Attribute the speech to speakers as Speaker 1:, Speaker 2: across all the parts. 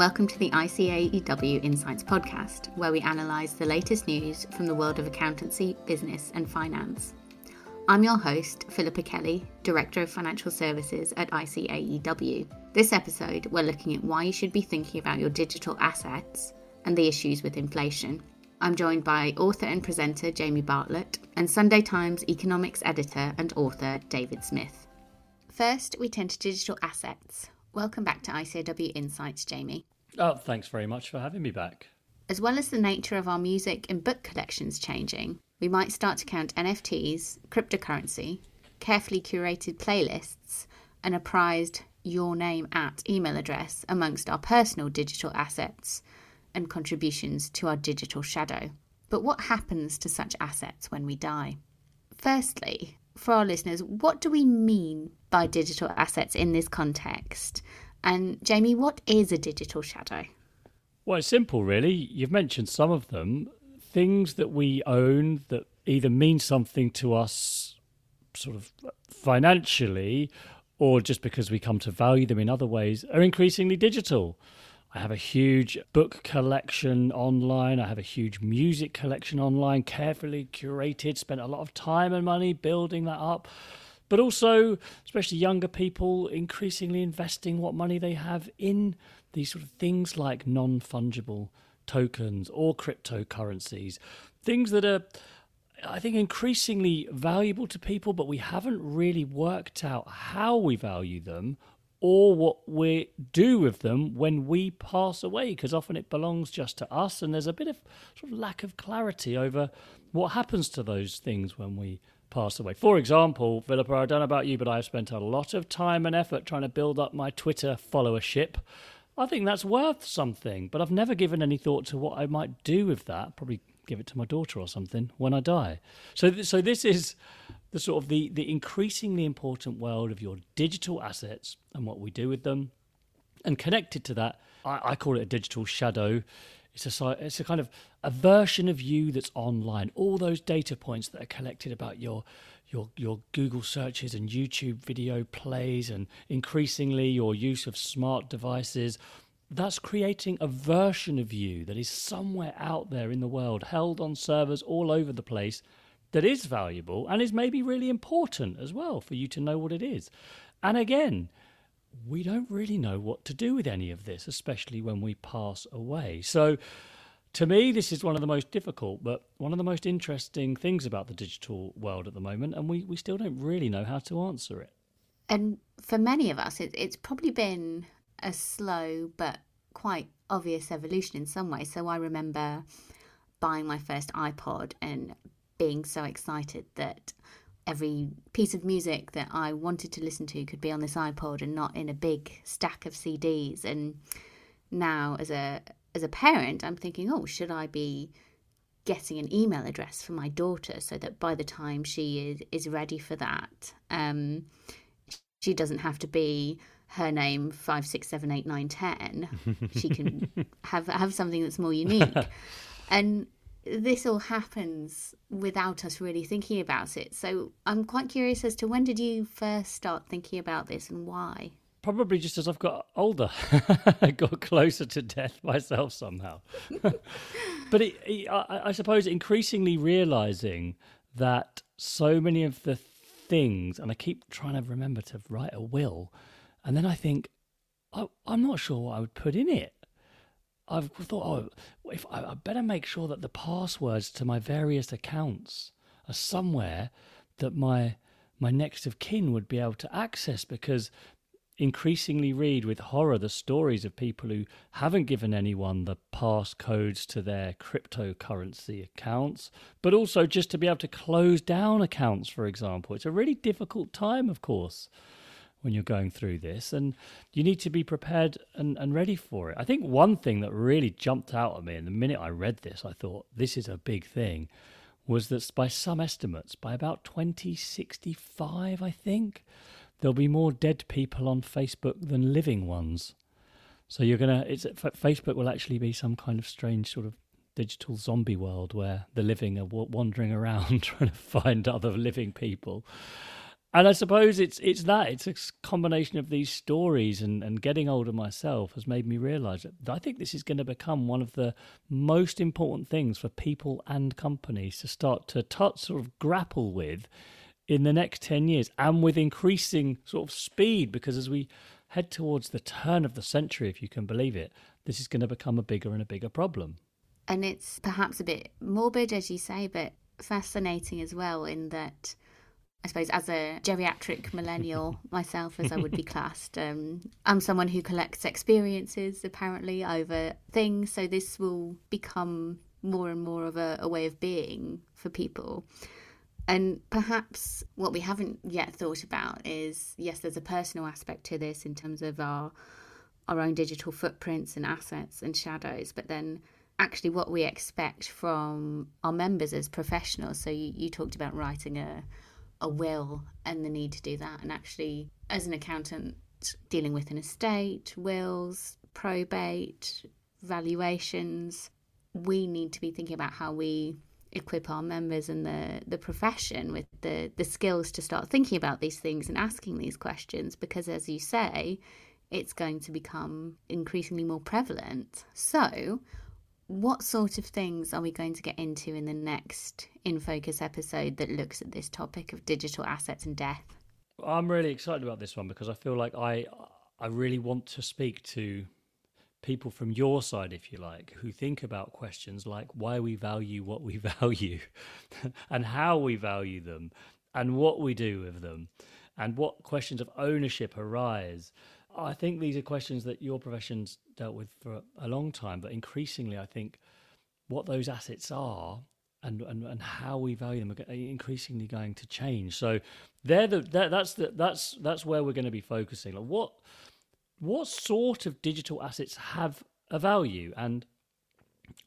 Speaker 1: welcome to the ICAEW Insights podcast, where we analyse the latest news from the world of accountancy, business, and finance. I'm your host, Philippa Kelly, Director of Financial Services at ICAEW. This episode, we're looking at why you should be thinking about your digital assets and the issues with inflation. I'm joined by author and presenter Jamie Bartlett and Sunday Times economics editor and author David Smith. First, we turn to digital assets. Welcome back to ICAEW Insights, Jamie.
Speaker 2: Oh, thanks very much for having me back.
Speaker 1: As well as the nature of our music and book collections changing, we might start to count NFTs, cryptocurrency, carefully curated playlists, and a prized your name at email address amongst our personal digital assets and contributions to our digital shadow. But what happens to such assets when we die? Firstly, for our listeners, what do we mean by digital assets in this context? And Jamie, what is a digital shadow?
Speaker 2: Well, it's simple, really. You've mentioned some of them. Things that we own that either mean something to us, sort of financially, or just because we come to value them in other ways, are increasingly digital. I have a huge book collection online. I have a huge music collection online, carefully curated, spent a lot of time and money building that up. But also, especially younger people, increasingly investing what money they have in these sort of things like non fungible tokens or cryptocurrencies, things that are. I think increasingly valuable to people, but we haven't really worked out how we value them or what we do with them when we pass away, because often it belongs just to us, and there's a bit of sort of lack of clarity over what happens to those things when we pass away. For example, Philippa, I don't know about you, but I've spent a lot of time and effort trying to build up my Twitter followership. I think that's worth something, but I've never given any thought to what I might do with that. Probably give it to my daughter or something when I die. So, th- so this is the sort of the, the increasingly important world of your digital assets and what we do with them. And connected to that, I, I call it a digital shadow. It's a, it's a kind of a version of you that's online. All those data points that are collected about your your your Google searches and YouTube video plays and increasingly your use of smart devices that's creating a version of you that is somewhere out there in the world held on servers all over the place that is valuable and is maybe really important as well for you to know what it is. And again, we don't really know what to do with any of this, especially when we pass away. So, to me, this is one of the most difficult, but one of the most interesting things about the digital world at the moment, and we, we still don't really know how to answer it.
Speaker 1: And for many of us, it, it's probably been a slow but quite obvious evolution in some ways. So I remember buying my first iPod and being so excited that every piece of music that I wanted to listen to could be on this iPod and not in a big stack of CDs. And now, as a as a parent, I'm thinking, oh, should I be getting an email address for my daughter so that by the time she is is ready for that, um, she doesn't have to be her name five six seven eight nine ten. she can have have something that's more unique. and this all happens without us really thinking about it. So I'm quite curious as to when did you first start thinking about this and why?
Speaker 2: Probably just as I've got older, I got closer to death myself somehow. but it, it, I, I suppose increasingly realizing that so many of the things, and I keep trying to remember to write a will, and then I think, oh, I'm not sure what I would put in it. I've thought, oh, if I, I better make sure that the passwords to my various accounts are somewhere that my my next of kin would be able to access because increasingly read with horror the stories of people who haven't given anyone the passcodes to their cryptocurrency accounts, but also just to be able to close down accounts, for example. It's a really difficult time, of course when you're going through this and you need to be prepared and, and ready for it. I think one thing that really jumped out at me and the minute I read this, I thought this is a big thing, was that by some estimates, by about 2065, I think, there'll be more dead people on Facebook than living ones. So you're gonna, it's Facebook will actually be some kind of strange sort of digital zombie world where the living are wandering around trying to find other living people. And I suppose it's it's that it's a combination of these stories and, and getting older myself has made me realise that I think this is going to become one of the most important things for people and companies to start to touch, sort of grapple with in the next ten years, and with increasing sort of speed because as we head towards the turn of the century, if you can believe it, this is going to become a bigger and a bigger problem.
Speaker 1: And it's perhaps a bit morbid, as you say, but fascinating as well in that I suppose as a geriatric millennial myself, as I would be classed, um, I'm someone who collects experiences apparently over things. So this will become more and more of a, a way of being for people. And perhaps what we haven't yet thought about is yes, there's a personal aspect to this in terms of our our own digital footprints and assets and shadows, but then actually what we expect from our members as professionals. So you, you talked about writing a a will and the need to do that. And actually, as an accountant, dealing with an estate, wills, probate, valuations, we need to be thinking about how we equip our members and the, the profession with the, the skills to start thinking about these things and asking these questions because, as you say, it's going to become increasingly more prevalent. So, what sort of things are we going to get into in the next In Focus episode that looks at this topic of digital assets and death?
Speaker 2: I'm really excited about this one because I feel like I I really want to speak to people from your side, if you like, who think about questions like why we value what we value and how we value them and what we do with them and what questions of ownership arise I think these are questions that your profession's dealt with for a long time, but increasingly, I think what those assets are and, and, and how we value them are increasingly going to change. So they're the that, that's the that's that's where we're going to be focusing. Like what what sort of digital assets have a value? And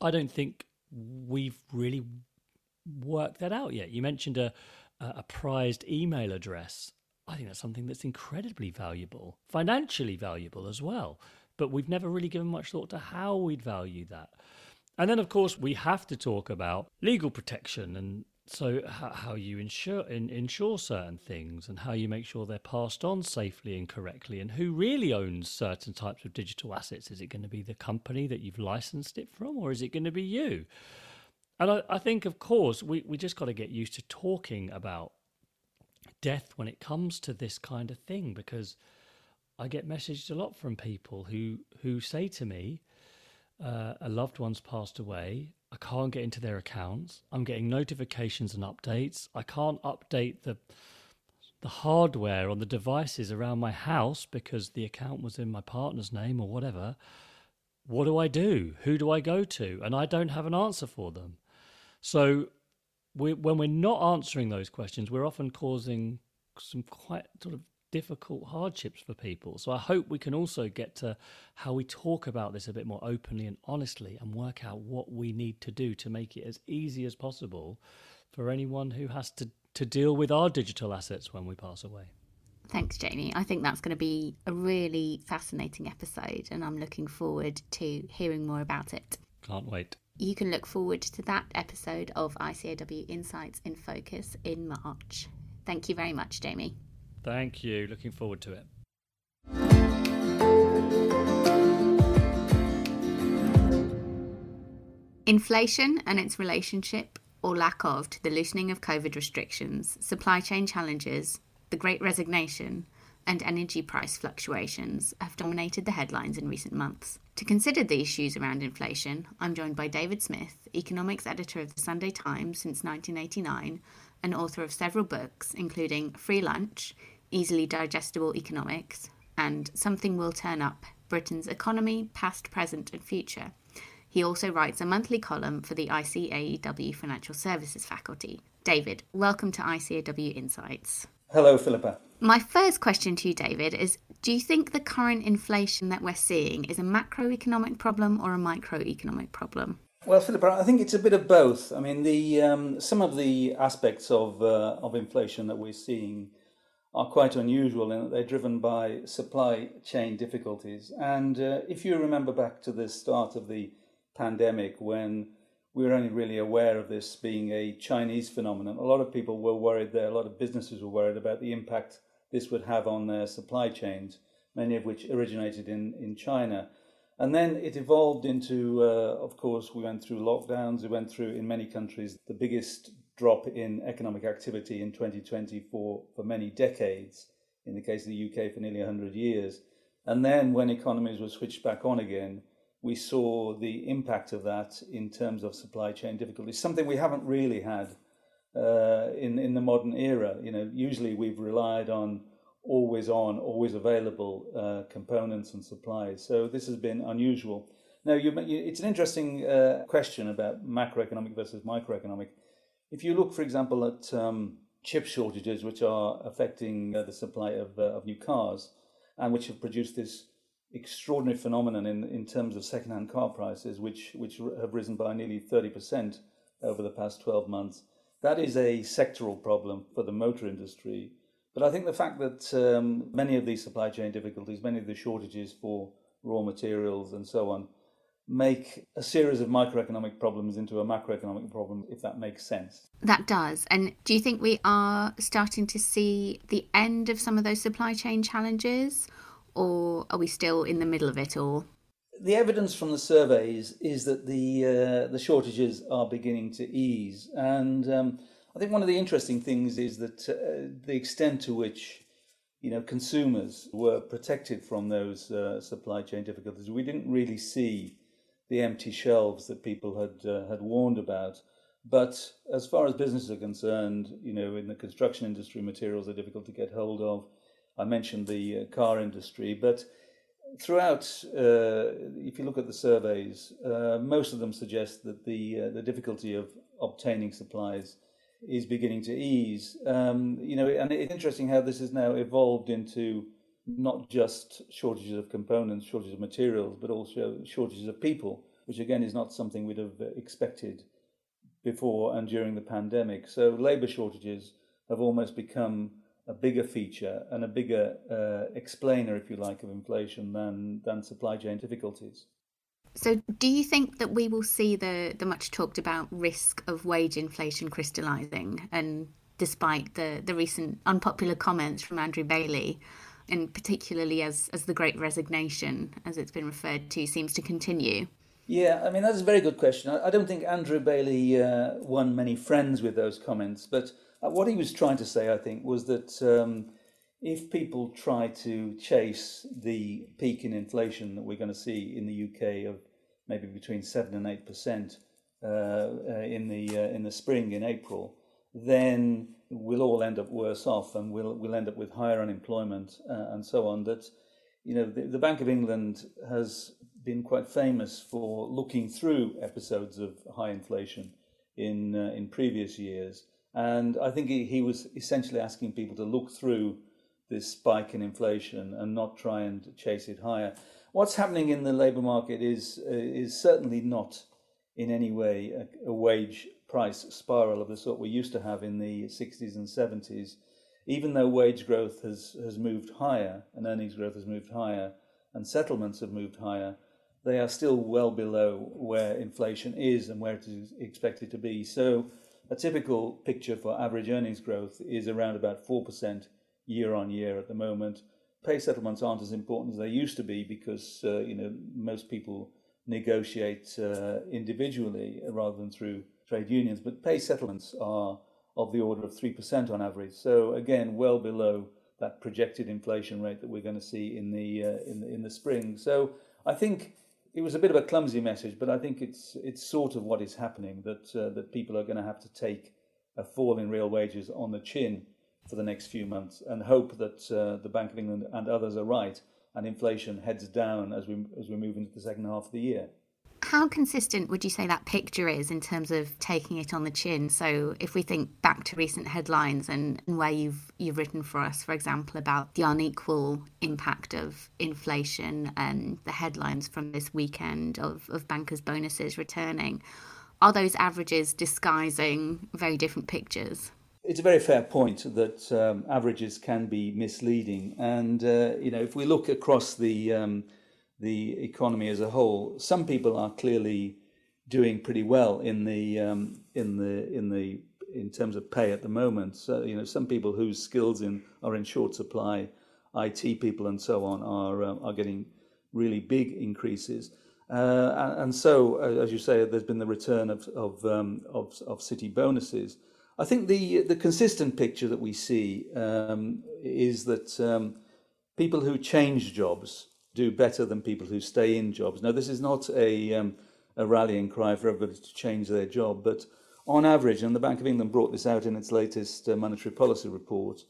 Speaker 2: I don't think we've really worked that out yet. You mentioned a a prized email address I think that's something that's incredibly valuable, financially valuable as well. But we've never really given much thought to how we'd value that. And then, of course, we have to talk about legal protection and so how you insure in, insure certain things and how you make sure they're passed on safely and correctly and who really owns certain types of digital assets is it going to be the company that you've licensed it from or is it going to be you and I, I think of course we, we just got to get used to talking about death when it comes to this kind of thing because I get messaged a lot from people who who say to me, uh, a loved one's passed away. I can't get into their accounts. I'm getting notifications and updates. I can't update the the hardware on the devices around my house because the account was in my partner's name or whatever. What do I do? Who do I go to? And I don't have an answer for them. So we, when we're not answering those questions, we're often causing some quite sort of difficult hardships for people. So I hope we can also get to how we talk about this a bit more openly and honestly and work out what we need to do to make it as easy as possible for anyone who has to, to deal with our digital assets when we pass away.
Speaker 1: Thanks, Jamie. I think that's going to be a really fascinating episode, and I'm looking forward to hearing more about it.
Speaker 2: Can't wait
Speaker 1: you can look forward to that episode of ICAEW Insights in Focus in March. Thank you very much, Jamie.
Speaker 2: Thank you. Looking forward to it.
Speaker 1: Inflation and its relationship or lack of to the loosening of COVID restrictions, supply chain challenges, the great resignation, and energy price fluctuations have dominated the headlines in recent months. To consider the issues around inflation, I'm joined by David Smith, economics editor of the Sunday Times since 1989 and author of several books, including Free Lunch, Easily Digestible Economics, and Something Will Turn Up Britain's Economy, Past, Present, and Future. He also writes a monthly column for the ICAEW Financial Services faculty. David, welcome to ICAEW Insights.
Speaker 3: Hello, Philippa.
Speaker 1: My first question to you, David, is Do you think the current inflation that we're seeing is a macroeconomic problem or a microeconomic problem?
Speaker 3: Well, Philippa, I think it's a bit of both. I mean, the um, some of the aspects of uh, of inflation that we're seeing are quite unusual in that they're driven by supply chain difficulties. And uh, if you remember back to the start of the pandemic, when we were only really aware of this being a Chinese phenomenon. A lot of people were worried there, a lot of businesses were worried about the impact this would have on their supply chains, many of which originated in, in China. And then it evolved into, uh, of course, we went through lockdowns, we went through, in many countries, the biggest drop in economic activity in 2020 for, for many decades, in the case of the UK for nearly 100 years. And then when economies were switched back on again, we saw the impact of that in terms of supply chain difficulties, something we haven't really had uh, in in the modern era. You know, usually we've relied on always on, always available uh, components and supplies. So this has been unusual. Now, you, it's an interesting uh, question about macroeconomic versus microeconomic. If you look, for example, at um, chip shortages, which are affecting uh, the supply of, uh, of new cars, and which have produced this extraordinary phenomenon in, in terms of second-hand car prices, which, which have risen by nearly 30% over the past 12 months. That is a sectoral problem for the motor industry. But I think the fact that um, many of these supply chain difficulties, many of the shortages for raw materials and so on, make a series of microeconomic problems into a macroeconomic problem, if that makes sense.
Speaker 1: That does. And do you think we are starting to see the end of some of those supply chain challenges? or are we still in the middle of it all?
Speaker 3: The evidence from the surveys is that the uh, the shortages are beginning to ease, and um, I think one of the interesting things is that uh, the extent to which you know consumers were protected from those uh, supply chain difficulties. We didn't really see the empty shelves that people had uh, had warned about. But as far as businesses are concerned, you know, in the construction industry, materials are difficult to get hold of I mentioned the uh, car industry, but throughout, uh, if you look at the surveys, uh, most of them suggest that the uh, the difficulty of obtaining supplies is beginning to ease. Um, you know, and it's interesting how this has now evolved into not just shortages of components, shortages of materials, but also shortages of people, which again is not something we'd have expected before and during the pandemic. So labour shortages have almost become a bigger feature and a bigger uh, explainer, if you like, of inflation than than supply chain difficulties.
Speaker 1: So, do you think that we will see the the much talked about risk of wage inflation crystallising? And despite the the recent unpopular comments from Andrew Bailey, and particularly as as the Great Resignation, as it's been referred to, seems to continue.
Speaker 3: Yeah, I mean that's a very good question. I, I don't think Andrew Bailey uh, won many friends with those comments, but what he was trying to say, I think, was that um, if people try to chase the peak in inflation that we're going to see in the UK of maybe between seven and eight percent uh, uh, in the uh, in the spring in April, then we'll all end up worse off, and we'll we'll end up with higher unemployment uh, and so on. That you know the, the Bank of England has been quite famous for looking through episodes of high inflation in uh, in previous years and I think he, he was essentially asking people to look through this spike in inflation and not try and chase it higher. What's happening in the labour market is uh, is certainly not in any way a, a, wage price spiral of the sort we used to have in the 60s and 70s. Even though wage growth has, has moved higher and earnings growth has moved higher and settlements have moved higher, they are still well below where inflation is and where it is expected to be. So a typical picture for average earnings growth is around about 4% year on year at the moment. Pay settlements aren't as important as they used to be because uh, you know most people negotiate uh, individually rather than through trade unions. But pay settlements are of the order of 3% on average. So again, well below that projected inflation rate that we're going to see in the, uh, in in the spring. So I think it was a bit of a clumsy message, but I think it's it's sort of what is happening that uh, that people are going to have to take a fall in real wages on the chin for the next few months and hope that uh, the Bank of England and others are right and inflation heads down as we as we move into the second half of the year.
Speaker 1: How consistent would you say that picture is in terms of taking it on the chin? So, if we think back to recent headlines and, and where you've you've written for us, for example, about the unequal impact of inflation and the headlines from this weekend of, of bankers' bonuses returning, are those averages disguising very different pictures?
Speaker 3: It's a very fair point that um, averages can be misleading, and uh, you know if we look across the um, the economy as a whole, some people are clearly doing pretty well in the um, in the in the in terms of pay at the moment. So you know, some people whose skills in are in short supply, IT people and so on, are uh, are getting really big increases. Uh, and so, as you say, there's been the return of of, um, of, of city bonuses. I think the the consistent picture that we see um, is that um, people who change jobs do better than people who stay in jobs. Now, this is not a um, a rallying cry for everybody to change their job, but on average, and the Bank of England brought this out in its latest uh, monetary policy report,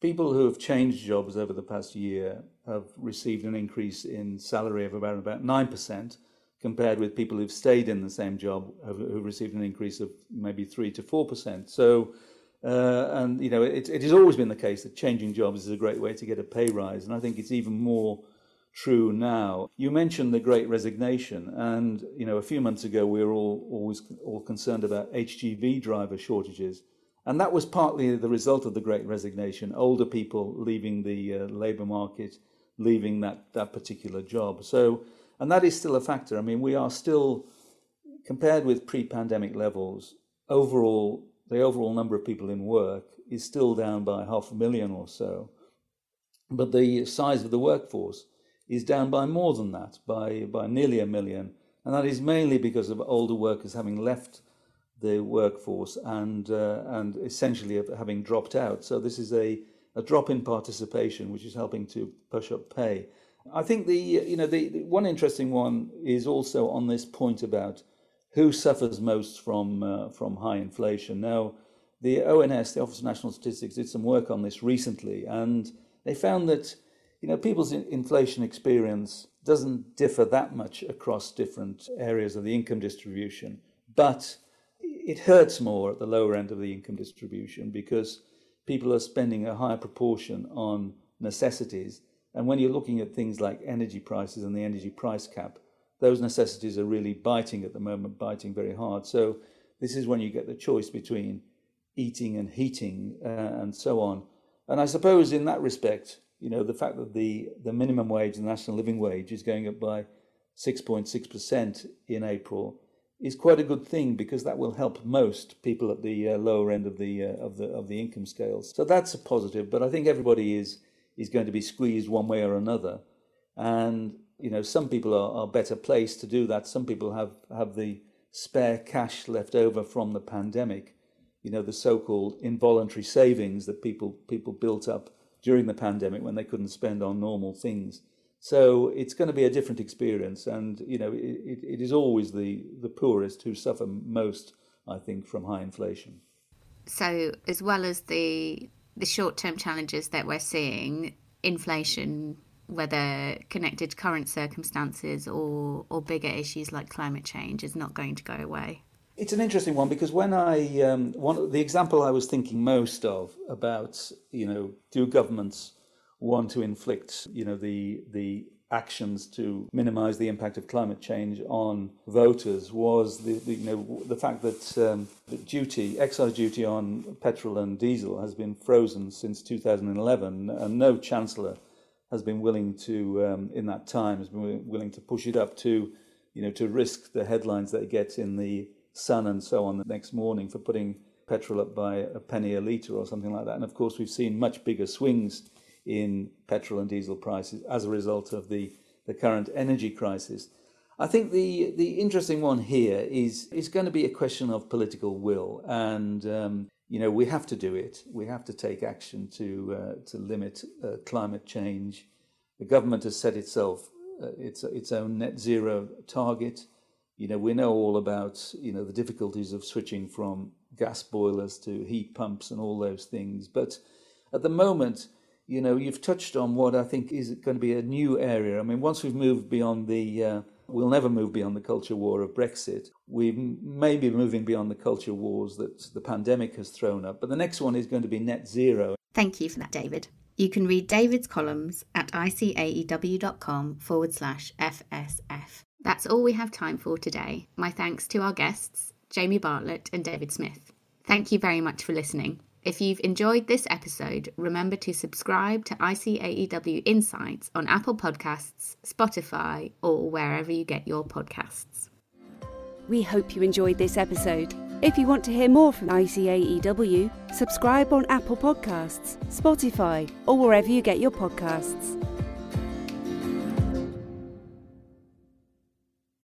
Speaker 3: people who have changed jobs over the past year have received an increase in salary of about about nine percent, compared with people who've stayed in the same job who've received an increase of maybe three to four percent. So. Uh, and you know, it, it has always been the case that changing jobs is a great way to get a pay rise, and I think it's even more true now. You mentioned the Great Resignation, and you know, a few months ago we were all always all concerned about HGV driver shortages, and that was partly the result of the Great Resignation. Older people leaving the uh, labour market, leaving that that particular job. So, and that is still a factor. I mean, we are still compared with pre-pandemic levels. Overall, the overall number of people in work is still down by half a million or so, but the size of the workforce is down by more than that, by, by nearly a million. And that is mainly because of older workers having left the workforce and, uh, and essentially having dropped out. So this is a, a drop in participation, which is helping to push up pay. I think the you know the, the one interesting one is also on this point about who suffers most from uh, from high inflation. Now, the ONS, the Office of National Statistics, did some work on this recently, and they found that you know, people's inflation experience doesn't differ that much across different areas of the income distribution, but it hurts more at the lower end of the income distribution because people are spending a higher proportion on necessities. And when you're looking at things like energy prices and the energy price cap, those necessities are really biting at the moment, biting very hard. So this is when you get the choice between eating and heating uh, and so on. And I suppose in that respect, you know, the fact that the, the minimum wage, the national living wage, is going up by 6.6% in April is quite a good thing because that will help most people at the uh, lower end of the uh, of the of the income scales. So that's a positive. But I think everybody is is going to be squeezed one way or another, and you know some people are, are better placed to do that. Some people have have the spare cash left over from the pandemic, you know the so-called involuntary savings that people people built up during the pandemic when they couldn't spend on normal things. So it's going to be a different experience, and you know it, it is always the the poorest who suffer most, I think, from high inflation.
Speaker 1: So as well as the the short term challenges that we're seeing, inflation, whether connected to current circumstances or or bigger issues like climate change, is not going to go away.
Speaker 3: It's an interesting one because when I um, one the example I was thinking most of about you know do governments want to inflict you know the the actions to minimise the impact of climate change on voters was the, the you know the fact that um, duty excise duty on petrol and diesel has been frozen since 2011 and no chancellor has been willing to um, in that time has been willing to push it up to you know to risk the headlines that it gets in the Sun and so on the next morning for putting petrol up by a penny a litre or something like that. And of course, we've seen much bigger swings in petrol and diesel prices as a result of the, the current energy crisis. I think the, the interesting one here is, is going to be a question of political will. And, um, you know, we have to do it. We have to take action to, uh, to limit uh, climate change. The government has set itself uh, its, its own net zero target. You know, we know all about, you know, the difficulties of switching from gas boilers to heat pumps and all those things. But at the moment, you know, you've touched on what I think is going to be a new area. I mean, once we've moved beyond the, uh, we'll never move beyond the culture war of Brexit. We may be moving beyond the culture wars that the pandemic has thrown up. But the next one is going to be net zero.
Speaker 1: Thank you for that, David. You can read David's columns at icaew.com forward slash FSF. That's all we have time for today. My thanks to our guests, Jamie Bartlett and David Smith. Thank you very much for listening. If you've enjoyed this episode, remember to subscribe to ICAEW Insights on Apple Podcasts, Spotify, or wherever you get your podcasts.
Speaker 4: We hope you enjoyed this episode. If you want to hear more from ICAEW, subscribe on Apple Podcasts, Spotify, or wherever you get your podcasts.